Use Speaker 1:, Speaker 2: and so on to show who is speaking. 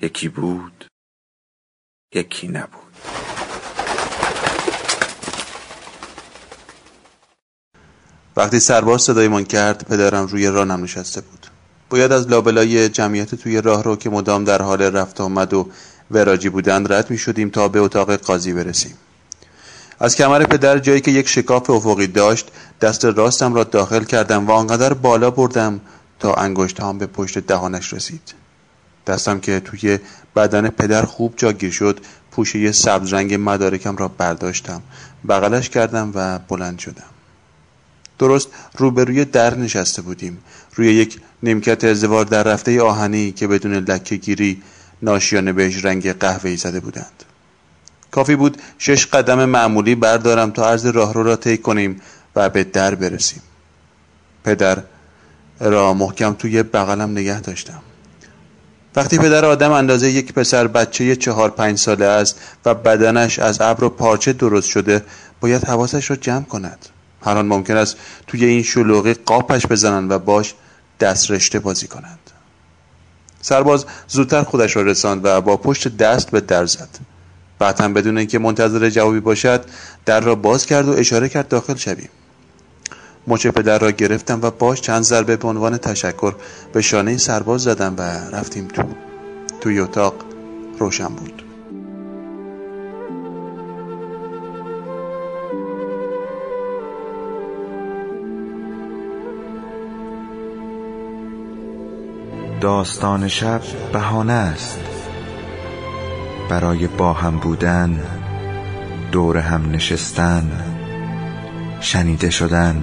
Speaker 1: یکی بود یکی نبود.
Speaker 2: وقتی سرباز صدایمان کرد پدرم روی رانم نشسته بود. باید از لابلای جمعیت توی راه رو که مدام در حال رفت آمد و وراجی بودند رد می شدیم تا به اتاق قاضی برسیم. از کمر پدر جایی که یک شکاف افقی داشت دست راستم را داخل کردم و آنقدر بالا بردم تا انگشت هم به پشت دهانش رسید. دستم که توی بدن پدر خوب جاگیر شد پوشه سبز رنگ مدارکم را برداشتم. بغلش کردم و بلند شدم. درست روبروی در نشسته بودیم. روی یک نیمکت ازدوار در رفته آهنی که بدون لکه گیری ناشیانه بهش رنگ قهوه‌ای زده بودند. کافی بود شش قدم معمولی بردارم تا عرض راهرو را طی کنیم و به در برسیم. پدر را محکم توی بغلم نگه داشتم. وقتی پدر آدم اندازه یک پسر بچه چهار پنج ساله است و بدنش از ابر و پارچه درست شده باید حواسش را جمع کند. هر ممکن است توی این شلوغی قاپش بزنند و باش دست رشته بازی کنند. سرباز زودتر خودش را رساند و با پشت دست به در زد. بعد هم بدون اینکه منتظر جوابی باشد در را باز کرد و اشاره کرد داخل شویم. مچ پدر را گرفتم و باش چند ضربه به عنوان تشکر به شانه سرباز زدم و رفتیم تو توی اتاق. روشن بود.
Speaker 1: داستان شب بهانه است. برای با هم بودن دور هم نشستن شنیده شدن.